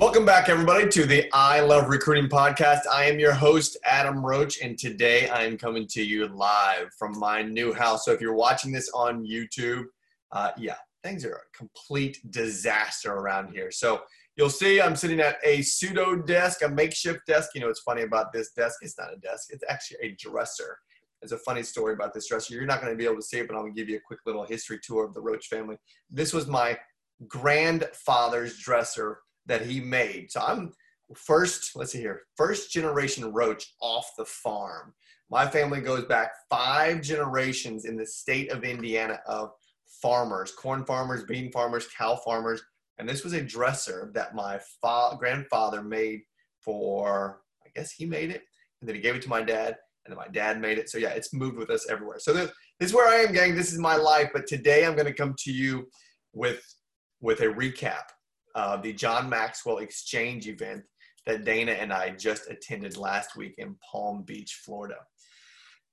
Welcome back, everybody, to the I Love Recruiting podcast. I am your host, Adam Roach, and today I am coming to you live from my new house. So if you're watching this on YouTube, uh, yeah, things are a complete disaster around here. So you'll see I'm sitting at a pseudo desk, a makeshift desk. You know, it's funny about this desk. It's not a desk, it's actually a dresser. There's a funny story about this dresser. You're not going to be able to see it, but I'm going to give you a quick little history tour of the Roach family. This was my grandfather's dresser that he made. So I'm first, let's see here, first generation roach off the farm. My family goes back five generations in the state of Indiana of farmers, corn farmers, bean farmers, cow farmers. And this was a dresser that my fa- grandfather made for, I guess he made it. And then he gave it to my dad. And then my dad made it. So yeah, it's moved with us everywhere. So this, this is where I am, gang. This is my life. But today I'm going to come to you with, with a recap uh, the John Maxwell Exchange event that Dana and I just attended last week in Palm Beach, Florida.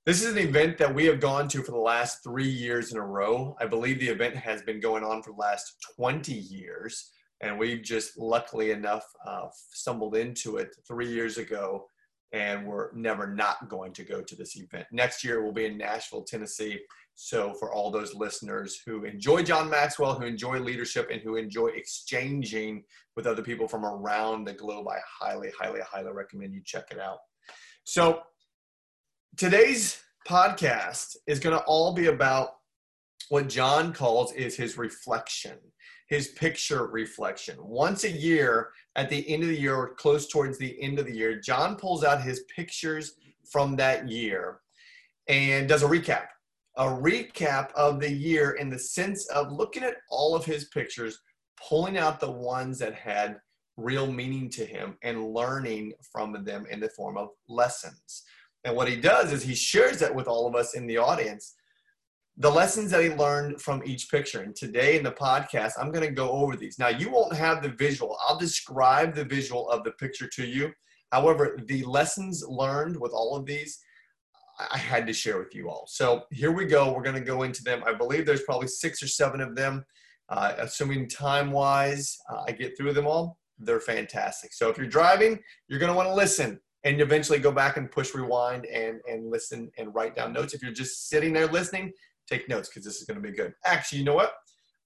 This is an event that we have gone to for the last three years in a row. I believe the event has been going on for the last 20 years, and we've just luckily enough uh, stumbled into it three years ago, and we're never not going to go to this event. Next year, we'll be in Nashville, Tennessee. So, for all those listeners who enjoy John Maxwell, who enjoy leadership, and who enjoy exchanging with other people from around the globe, I highly, highly, highly recommend you check it out. So, today's podcast is going to all be about what John calls is his reflection, his picture reflection. Once a year, at the end of the year, or close towards the end of the year, John pulls out his pictures from that year and does a recap a recap of the year in the sense of looking at all of his pictures, pulling out the ones that had real meaning to him and learning from them in the form of lessons. And what he does is he shares that with all of us in the audience, the lessons that he learned from each picture. And today in the podcast, I'm going to go over these. Now, you won't have the visual, I'll describe the visual of the picture to you. However, the lessons learned with all of these, I had to share with you all. So here we go. We're going to go into them. I believe there's probably six or seven of them. Uh, assuming time wise, uh, I get through them all. They're fantastic. So if you're driving, you're going to want to listen and eventually go back and push rewind and, and listen and write down notes. If you're just sitting there listening, take notes because this is going to be good. Actually, you know what?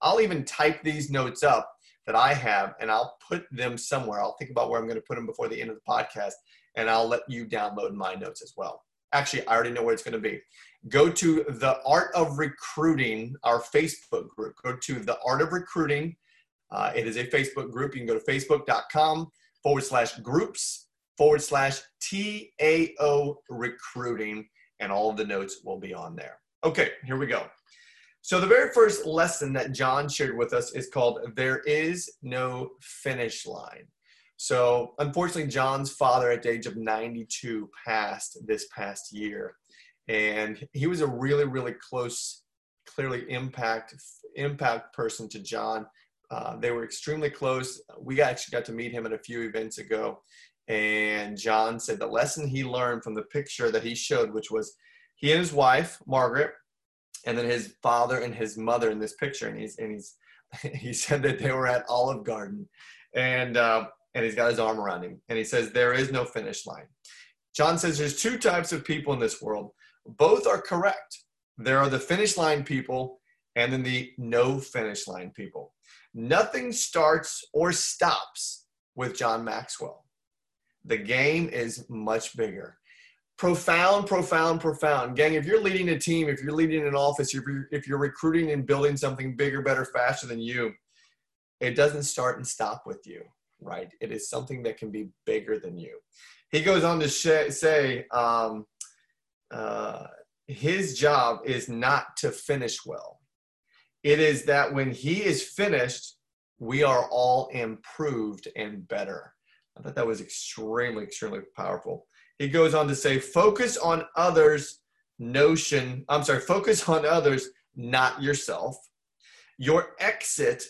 I'll even type these notes up that I have and I'll put them somewhere. I'll think about where I'm going to put them before the end of the podcast and I'll let you download my notes as well. Actually, I already know where it's going to be. Go to the Art of Recruiting, our Facebook group. Go to the Art of Recruiting. Uh, it is a Facebook group. You can go to facebook.com forward slash groups forward slash TAO recruiting, and all of the notes will be on there. Okay, here we go. So, the very first lesson that John shared with us is called There is No Finish Line. So, unfortunately, John's father at the age of 92 passed this past year. And he was a really, really close, clearly impact impact person to John. Uh, they were extremely close. We actually got to meet him at a few events ago. And John said the lesson he learned from the picture that he showed, which was he and his wife, Margaret, and then his father and his mother in this picture. And he's, and he's, he said that they were at Olive Garden. And uh, and he's got his arm around him. And he says, There is no finish line. John says there's two types of people in this world. Both are correct. There are the finish line people and then the no finish line people. Nothing starts or stops with John Maxwell. The game is much bigger. Profound, profound, profound. Gang, if you're leading a team, if you're leading an office, if you're, if you're recruiting and building something bigger, better, faster than you, it doesn't start and stop with you right? It is something that can be bigger than you. He goes on to sh- say um, uh, his job is not to finish well. It is that when he is finished, we are all improved and better. I thought that was extremely, extremely powerful. He goes on to say, focus on others' notion. I'm sorry, focus on others, not yourself. Your exit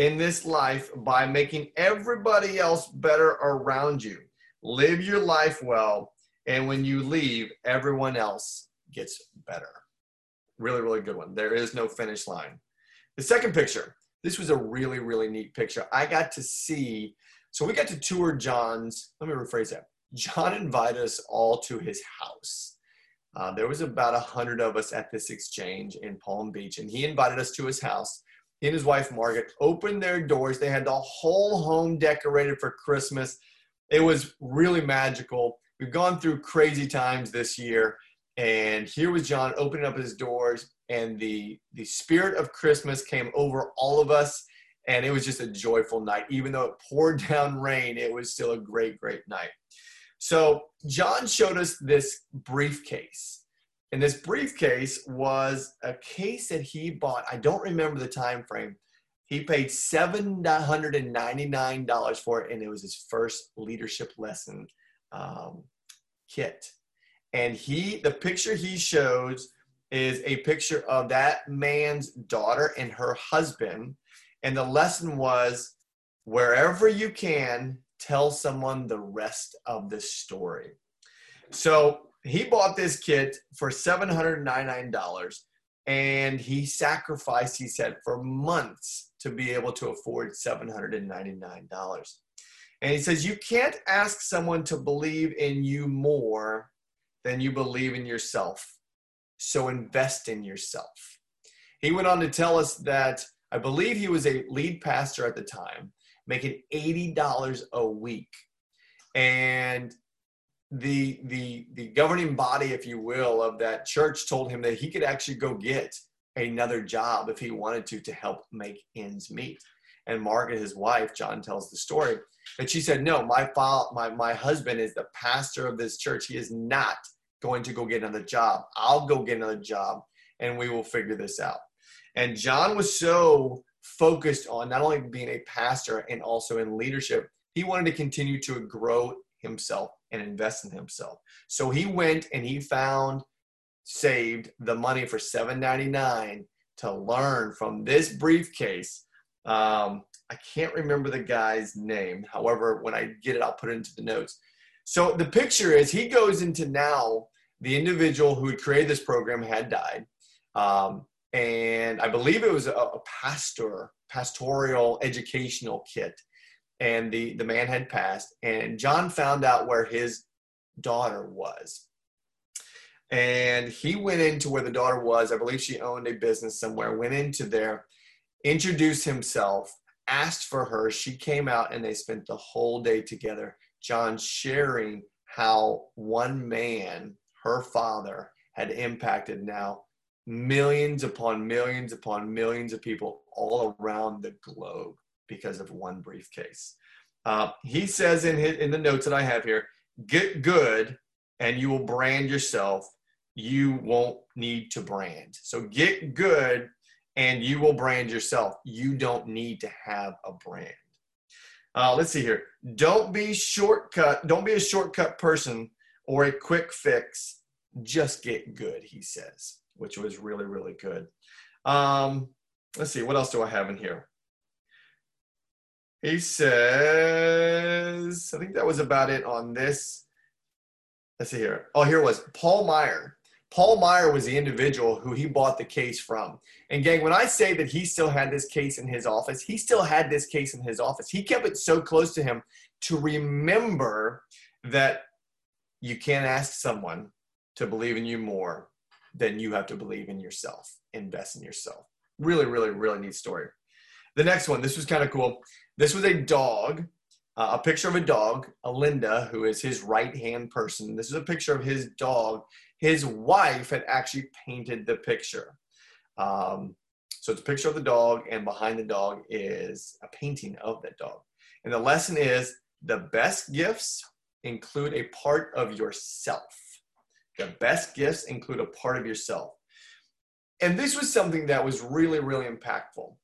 in this life by making everybody else better around you. Live your life well, and when you leave, everyone else gets better. Really, really good one. There is no finish line. The second picture, this was a really, really neat picture. I got to see, so we got to tour John's, let me rephrase that. John invited us all to his house. Uh, there was about a hundred of us at this exchange in Palm Beach, and he invited us to his house. He and his wife Margaret opened their doors. They had the whole home decorated for Christmas. It was really magical. We've gone through crazy times this year, and here was John opening up his doors, and the the spirit of Christmas came over all of us, and it was just a joyful night. Even though it poured down rain, it was still a great, great night. So John showed us this briefcase. And this briefcase was a case that he bought. I don't remember the time frame. He paid $799 for it, and it was his first leadership lesson um, kit. And he, the picture he shows is a picture of that man's daughter and her husband. And the lesson was wherever you can, tell someone the rest of the story. So he bought this kit for $799 and he sacrificed, he said, for months to be able to afford $799. And he says, You can't ask someone to believe in you more than you believe in yourself. So invest in yourself. He went on to tell us that I believe he was a lead pastor at the time, making $80 a week. And the the the governing body, if you will, of that church told him that he could actually go get another job if he wanted to to help make ends meet. And Margaret, his wife, John tells the story that she said, "No, my father, my my husband is the pastor of this church. He is not going to go get another job. I'll go get another job, and we will figure this out." And John was so focused on not only being a pastor and also in leadership, he wanted to continue to grow himself and invest in himself. So he went and he found saved the money for 799 to learn from this briefcase. Um, I can't remember the guy's name. However, when I get it, I'll put it into the notes. So the picture is he goes into now the individual who had created this program had died. Um, and I believe it was a, a pastor, pastoral educational kit and the the man had passed and john found out where his daughter was. And he went into where the daughter was. I believe she owned a business somewhere went into there introduced himself asked for her. She came out and they spent the whole day together john sharing how one man her father had impacted now millions upon millions upon millions of people all around the globe because of one briefcase. Uh, he says in his, in the notes that I have here, get good and you will brand yourself. You won't need to brand. So get good and you will brand yourself. You don't need to have a brand. Uh, let's see here. Don't be shortcut. Don't be a shortcut person or a quick fix. Just get good, he says, which was really, really good. Um, let's see. What else do I have in here? He says, I think that was about it on this. Let's see here. Oh, here it was Paul Meyer. Paul Meyer was the individual who he bought the case from. And gang, when I say that he still had this case in his office, he still had this case in his office. He kept it so close to him to remember that you can't ask someone to believe in you more than you have to believe in yourself. Invest in yourself. Really, really, really neat story. The next one, this was kind of cool. This was a dog, uh, a picture of a dog, Alinda, who is his right hand person. This is a picture of his dog. His wife had actually painted the picture. Um, so it's a picture of the dog, and behind the dog is a painting of that dog. And the lesson is the best gifts include a part of yourself. The best gifts include a part of yourself. And this was something that was really, really impactful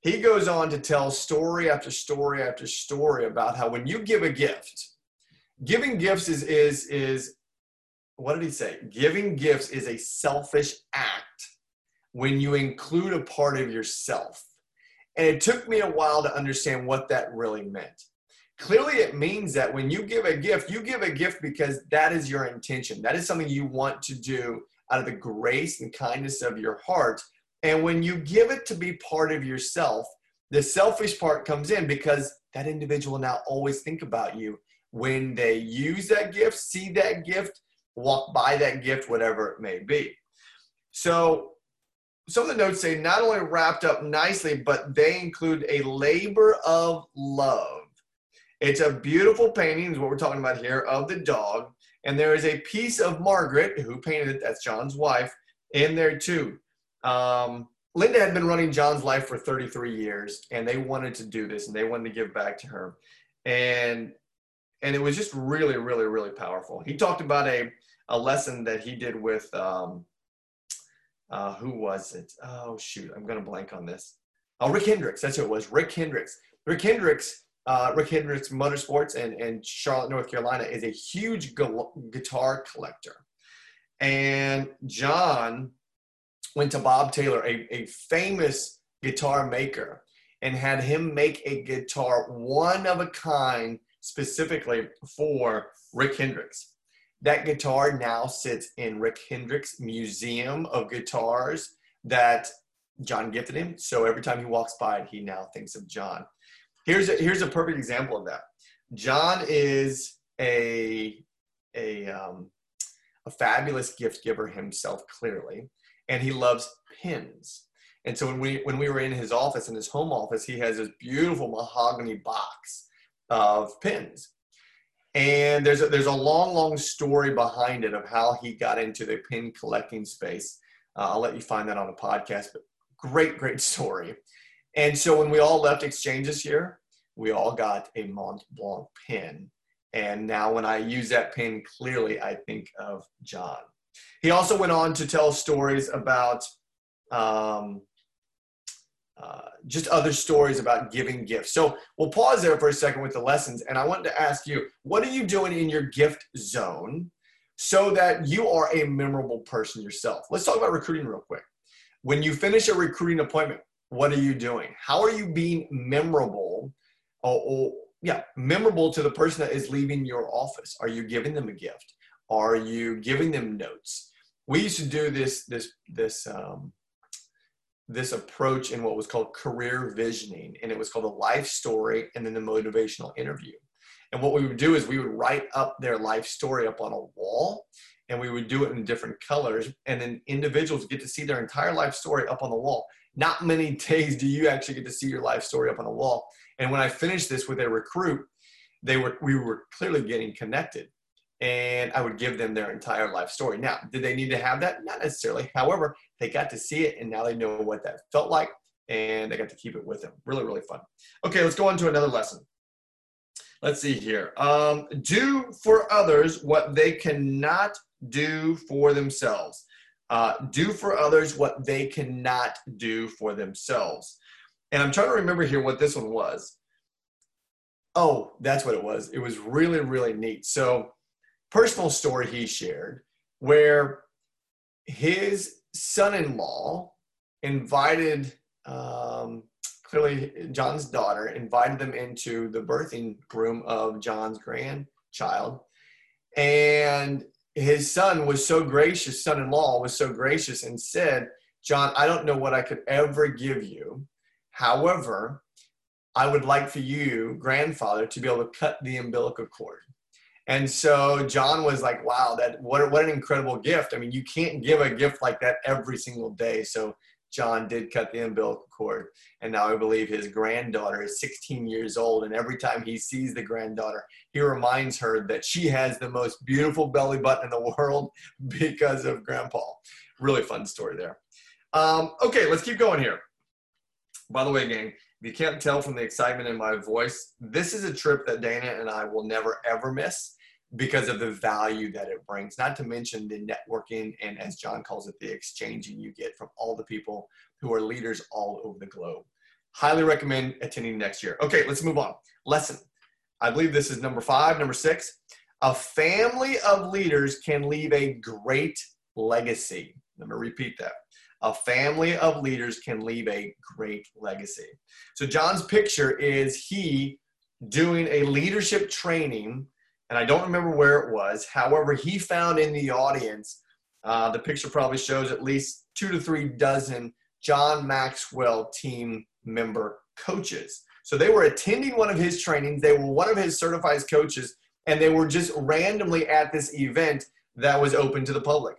he goes on to tell story after story after story about how when you give a gift, giving gifts is is is what did he say? Giving gifts is a selfish act when you include a part of yourself. And it took me a while to understand what that really meant. Clearly, it means that when you give a gift, you give a gift because that is your intention. That is something you want to do out of the grace and kindness of your heart. And when you give it to be part of yourself, the selfish part comes in because that individual now always think about you when they use that gift, see that gift, walk by that gift, whatever it may be. So some of the notes say not only wrapped up nicely, but they include a labor of love. It's a beautiful painting, is what we're talking about here, of the dog. And there is a piece of Margaret, who painted it, that's John's wife, in there too. Um, Linda had been running John's life for 33 years, and they wanted to do this, and they wanted to give back to her. And and it was just really, really, really powerful. He talked about a, a lesson that he did with um, uh, who was it? Oh shoot, I'm gonna blank on this. Oh, Rick Hendricks. That's who it was. Rick Hendricks. Rick Hendricks. Uh, Rick Hendricks Motorsports and, and Charlotte, North Carolina, is a huge gu- guitar collector. And John went to Bob Taylor, a, a famous guitar maker, and had him make a guitar one of a kind specifically for Rick Hendricks. That guitar now sits in Rick Hendricks Museum of Guitars that John gifted him. So every time he walks by it, he now thinks of John. Here's a, here's a perfect example of that. John is a, a, um, a fabulous gift giver himself, clearly, and he loves pins. And so when we when we were in his office, in his home office, he has this beautiful mahogany box of pins. And there's a, there's a long, long story behind it of how he got into the pin collecting space. Uh, I'll let you find that on a podcast, but great, great story. And so when we all left exchange this year, we all got a Mont Blanc pin. And now when I use that pin, clearly I think of John. He also went on to tell stories about um, uh, just other stories about giving gifts. So we'll pause there for a second with the lessons. And I wanted to ask you, what are you doing in your gift zone so that you are a memorable person yourself? Let's talk about recruiting real quick. When you finish a recruiting appointment, what are you doing? How are you being memorable or, or yeah, memorable to the person that is leaving your office? Are you giving them a gift? Are you giving them notes? We used to do this this this um, this approach in what was called career visioning, and it was called a life story and then the motivational interview. And what we would do is we would write up their life story up on a wall, and we would do it in different colors, and then individuals get to see their entire life story up on the wall. Not many days do you actually get to see your life story up on a wall. And when I finished this with a recruit, they were we were clearly getting connected and I would give them their entire life story. Now, did they need to have that? Not necessarily. However, they got to see it and now they know what that felt like and they got to keep it with them. Really, really fun. Okay, let's go on to another lesson. Let's see here. Um, do for others what they cannot do for themselves. Uh, do for others what they cannot do for themselves. And I'm trying to remember here what this one was. Oh, that's what it was. It was really, really neat. So, personal story he shared where his son-in-law invited um, clearly john's daughter invited them into the birthing room of john's grandchild. And his son was so gracious son-in-law was so gracious and said john i don't know what i could ever give you. However i would like for you grandfather to be able to cut the umbilical cord and so John was like, wow, that what, what an incredible gift. I mean, you can't give a gift like that every single day. So John did cut the umbilical cord. And now I believe his granddaughter is 16 years old. And every time he sees the granddaughter, he reminds her that she has the most beautiful belly button in the world because of grandpa. Really fun story there. Um, okay, let's keep going here. By the way, gang, if you can't tell from the excitement in my voice, this is a trip that Dana and I will never ever miss because of the value that it brings, not to mention the networking and, as John calls it, the exchanging you get from all the people who are leaders all over the globe. Highly recommend attending next year. Okay, let's move on. Lesson. I believe this is number five, number six. A family of leaders can leave a great legacy. Let me repeat that. A family of leaders can leave a great legacy. So, John's picture is he doing a leadership training, and I don't remember where it was. However, he found in the audience, uh, the picture probably shows at least two to three dozen John Maxwell team member coaches. So they were attending one of his trainings, they were one of his certified coaches, and they were just randomly at this event that was open to the public.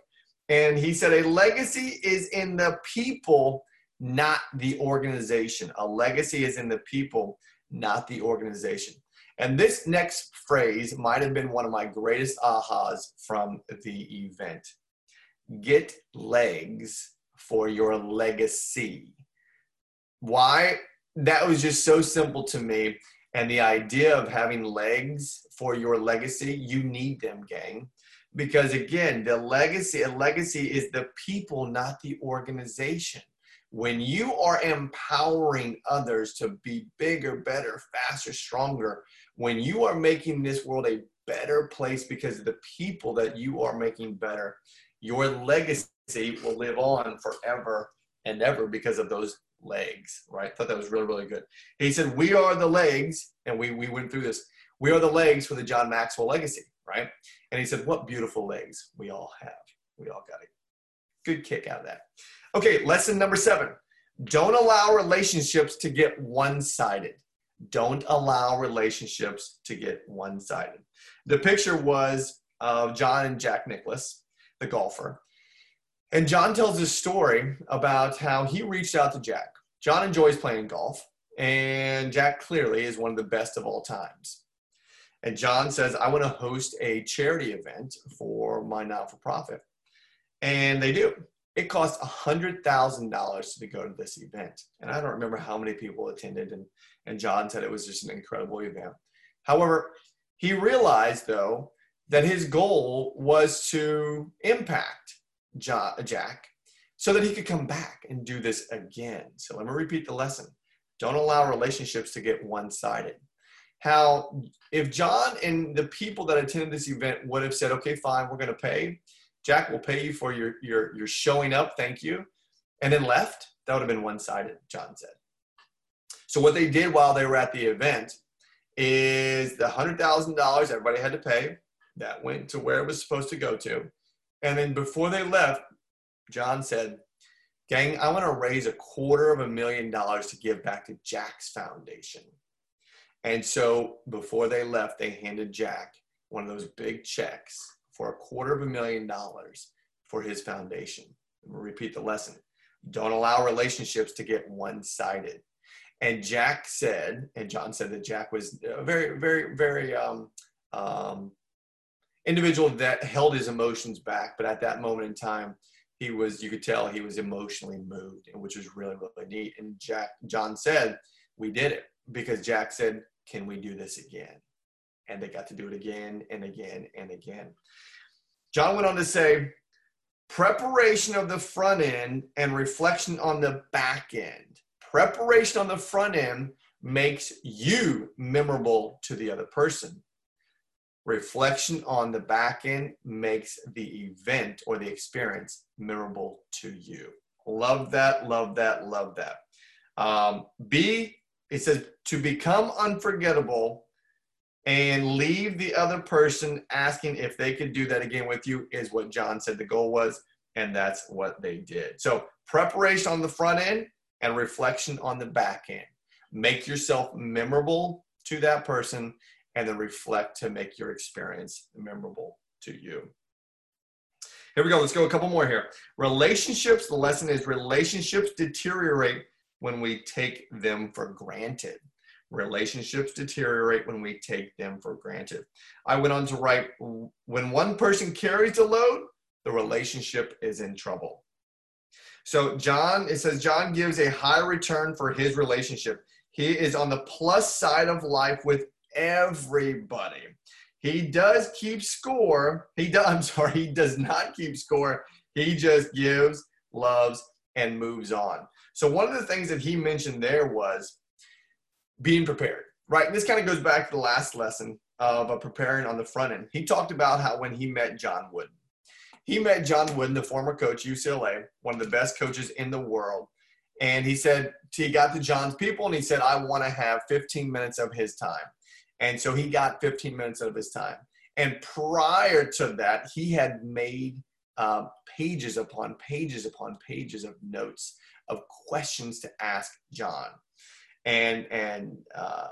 And he said, A legacy is in the people, not the organization. A legacy is in the people, not the organization. And this next phrase might have been one of my greatest ahas from the event. Get legs for your legacy. Why? That was just so simple to me. And the idea of having legs for your legacy, you need them, gang. Because again, the legacy, a legacy is the people, not the organization. When you are empowering others to be bigger, better, faster, stronger, when you are making this world a better place because of the people that you are making better, your legacy will live on forever and ever because of those legs, right? I thought that was really, really good. He said, We are the legs, and we, we went through this. We are the legs for the John Maxwell legacy, right? And he said, What beautiful legs we all have. We all got a good kick out of that. Okay, lesson number seven don't allow relationships to get one sided. Don't allow relationships to get one sided. The picture was of John and Jack Nicklaus, the golfer. And John tells his story about how he reached out to Jack. John enjoys playing golf, and Jack clearly is one of the best of all times. And John says, I want to host a charity event for my not for profit. And they do. It costs $100,000 to go to this event. And I don't remember how many people attended. And, and John said it was just an incredible event. However, he realized, though, that his goal was to impact Jack so that he could come back and do this again. So let me repeat the lesson. Don't allow relationships to get one sided. How, if John and the people that attended this event would have said, okay, fine, we're going to pay, Jack will pay you for your, your, your showing up, thank you, and then left, that would have been one sided, John said. So what they did while they were at the event is the $100,000 everybody had to pay, that went to where it was supposed to go to. And then before they left, John said, Gang, I want to raise a quarter of a million dollars to give back to Jack's foundation. And so before they left, they handed Jack one of those big checks for a quarter of a million dollars for his foundation. We'll repeat the lesson. Don't allow relationships to get one sided. And Jack said, and John said that Jack was a very, very, very um, um, individual that held his emotions back, but at that moment in time, he was you could tell he was emotionally moved, which was really really neat. And Jack John said, "We did it because Jack said, "Can we do this again?" And they got to do it again and again and again. John went on to say, preparation of the front end and reflection on the back end. Preparation on the front end makes you memorable to the other person reflection on the back end makes the event or the experience memorable to you. Love that, love that, love that. Um, B, it says to become unforgettable and leave the other person asking if they could do that again with you is what John said the goal was, and that's what they did. So, preparation on the front end and reflection on the back end. Make yourself memorable to that person and then reflect to make your experience memorable to you. Here we go. Let's go a couple more here. Relationships, the lesson is relationships deteriorate when we take them for granted. Relationships deteriorate when we take them for granted. I went on to write when one person carries the load, the relationship is in trouble. So, John, it says John gives a high return for his relationship. He is on the plus side of life with everybody. He does keep score. He does, I'm sorry, he does not keep score. He just gives, loves, and moves on. So one of the things that he mentioned there was being prepared, right? And this kind of goes back to the last lesson of uh, preparing on the front end. He talked about how when he met John Wooden, he met John Wooden, the former coach UCLA, one of the best coaches in the world. And he said, he got to John's people and he said, I want to have 15 minutes of his time. And so he got 15 minutes of his time. And prior to that, he had made uh, pages upon pages upon pages of notes of questions to ask John and and uh,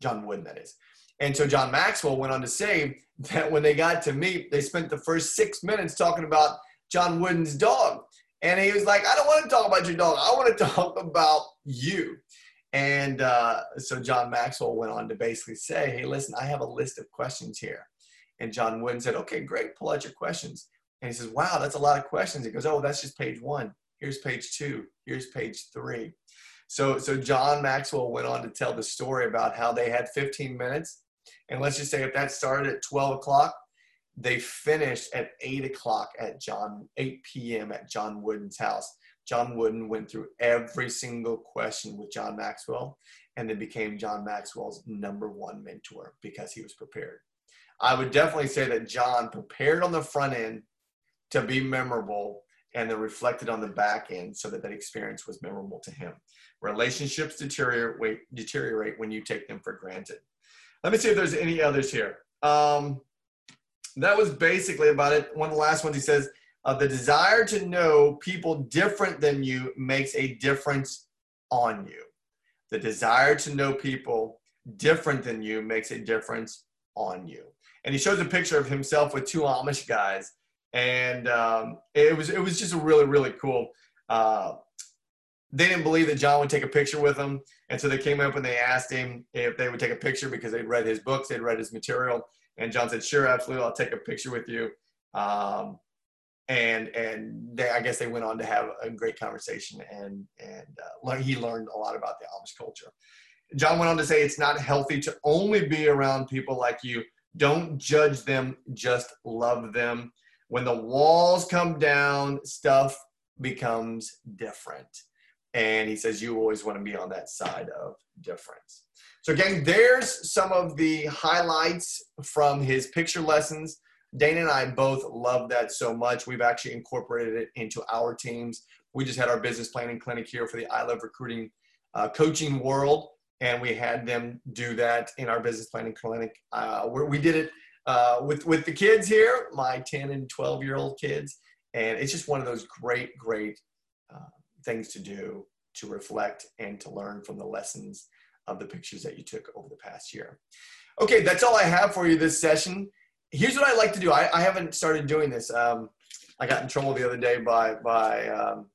John Wooden that is. And so John Maxwell went on to say that when they got to meet, they spent the first six minutes talking about John Wooden's dog. And he was like, I don't want to talk about your dog. I want to talk about you. And uh, so John Maxwell went on to basically say, Hey, listen, I have a list of questions here. And John Wooden said, Okay, great, pull out your questions. And he says, Wow, that's a lot of questions. He goes, Oh, that's just page one. Here's page two. Here's page three. So, so John Maxwell went on to tell the story about how they had 15 minutes. And let's just say if that started at 12 o'clock, they finished at 8 o'clock at John, 8 p.m. at John Wooden's house. John Wooden went through every single question with John Maxwell and then became John Maxwell's number one mentor because he was prepared. I would definitely say that John prepared on the front end to be memorable and then reflected on the back end so that that experience was memorable to him. Relationships deteriorate, deteriorate when you take them for granted. Let me see if there's any others here. Um, that was basically about it. One of the last ones he says, uh, the desire to know people different than you makes a difference on you. The desire to know people different than you makes a difference on you. And he shows a picture of himself with two Amish guys, and um, it was it was just a really really cool. Uh, they didn't believe that John would take a picture with them, and so they came up and they asked him if they would take a picture because they'd read his books, they'd read his material, and John said, "Sure, absolutely, I'll take a picture with you." Um, and and they, I guess they went on to have a great conversation, and and uh, he learned a lot about the Amish culture. John went on to say, "It's not healthy to only be around people like you. Don't judge them, just love them. When the walls come down, stuff becomes different." And he says, "You always want to be on that side of difference." So again, there's some of the highlights from his picture lessons. Dana and I both love that so much. We've actually incorporated it into our teams. We just had our business planning clinic here for the I Love Recruiting uh, coaching world, and we had them do that in our business planning clinic. Uh, where we did it uh, with with the kids here, my 10 and 12 year old kids, and it's just one of those great, great uh, things to do to reflect and to learn from the lessons of the pictures that you took over the past year. Okay, that's all I have for you this session. Here's what I like to do. I, I haven't started doing this. Um, I got in trouble the other day by by um,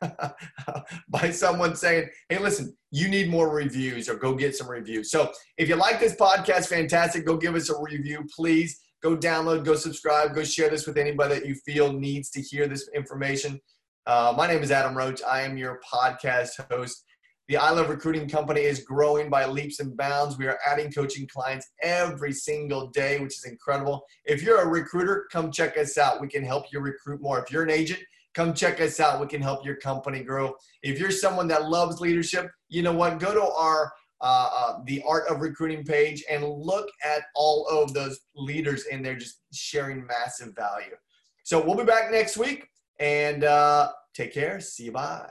by someone saying, "Hey, listen, you need more reviews, or go get some reviews." So, if you like this podcast, fantastic. Go give us a review, please. Go download, go subscribe, go share this with anybody that you feel needs to hear this information. Uh, my name is Adam Roach. I am your podcast host. The I Love Recruiting Company is growing by leaps and bounds. We are adding coaching clients every single day, which is incredible. If you're a recruiter, come check us out. We can help you recruit more. If you're an agent, come check us out. We can help your company grow. If you're someone that loves leadership, you know what? Go to our uh, uh, the art of recruiting page and look at all of those leaders in there just sharing massive value. So we'll be back next week and uh, take care. See you. Bye.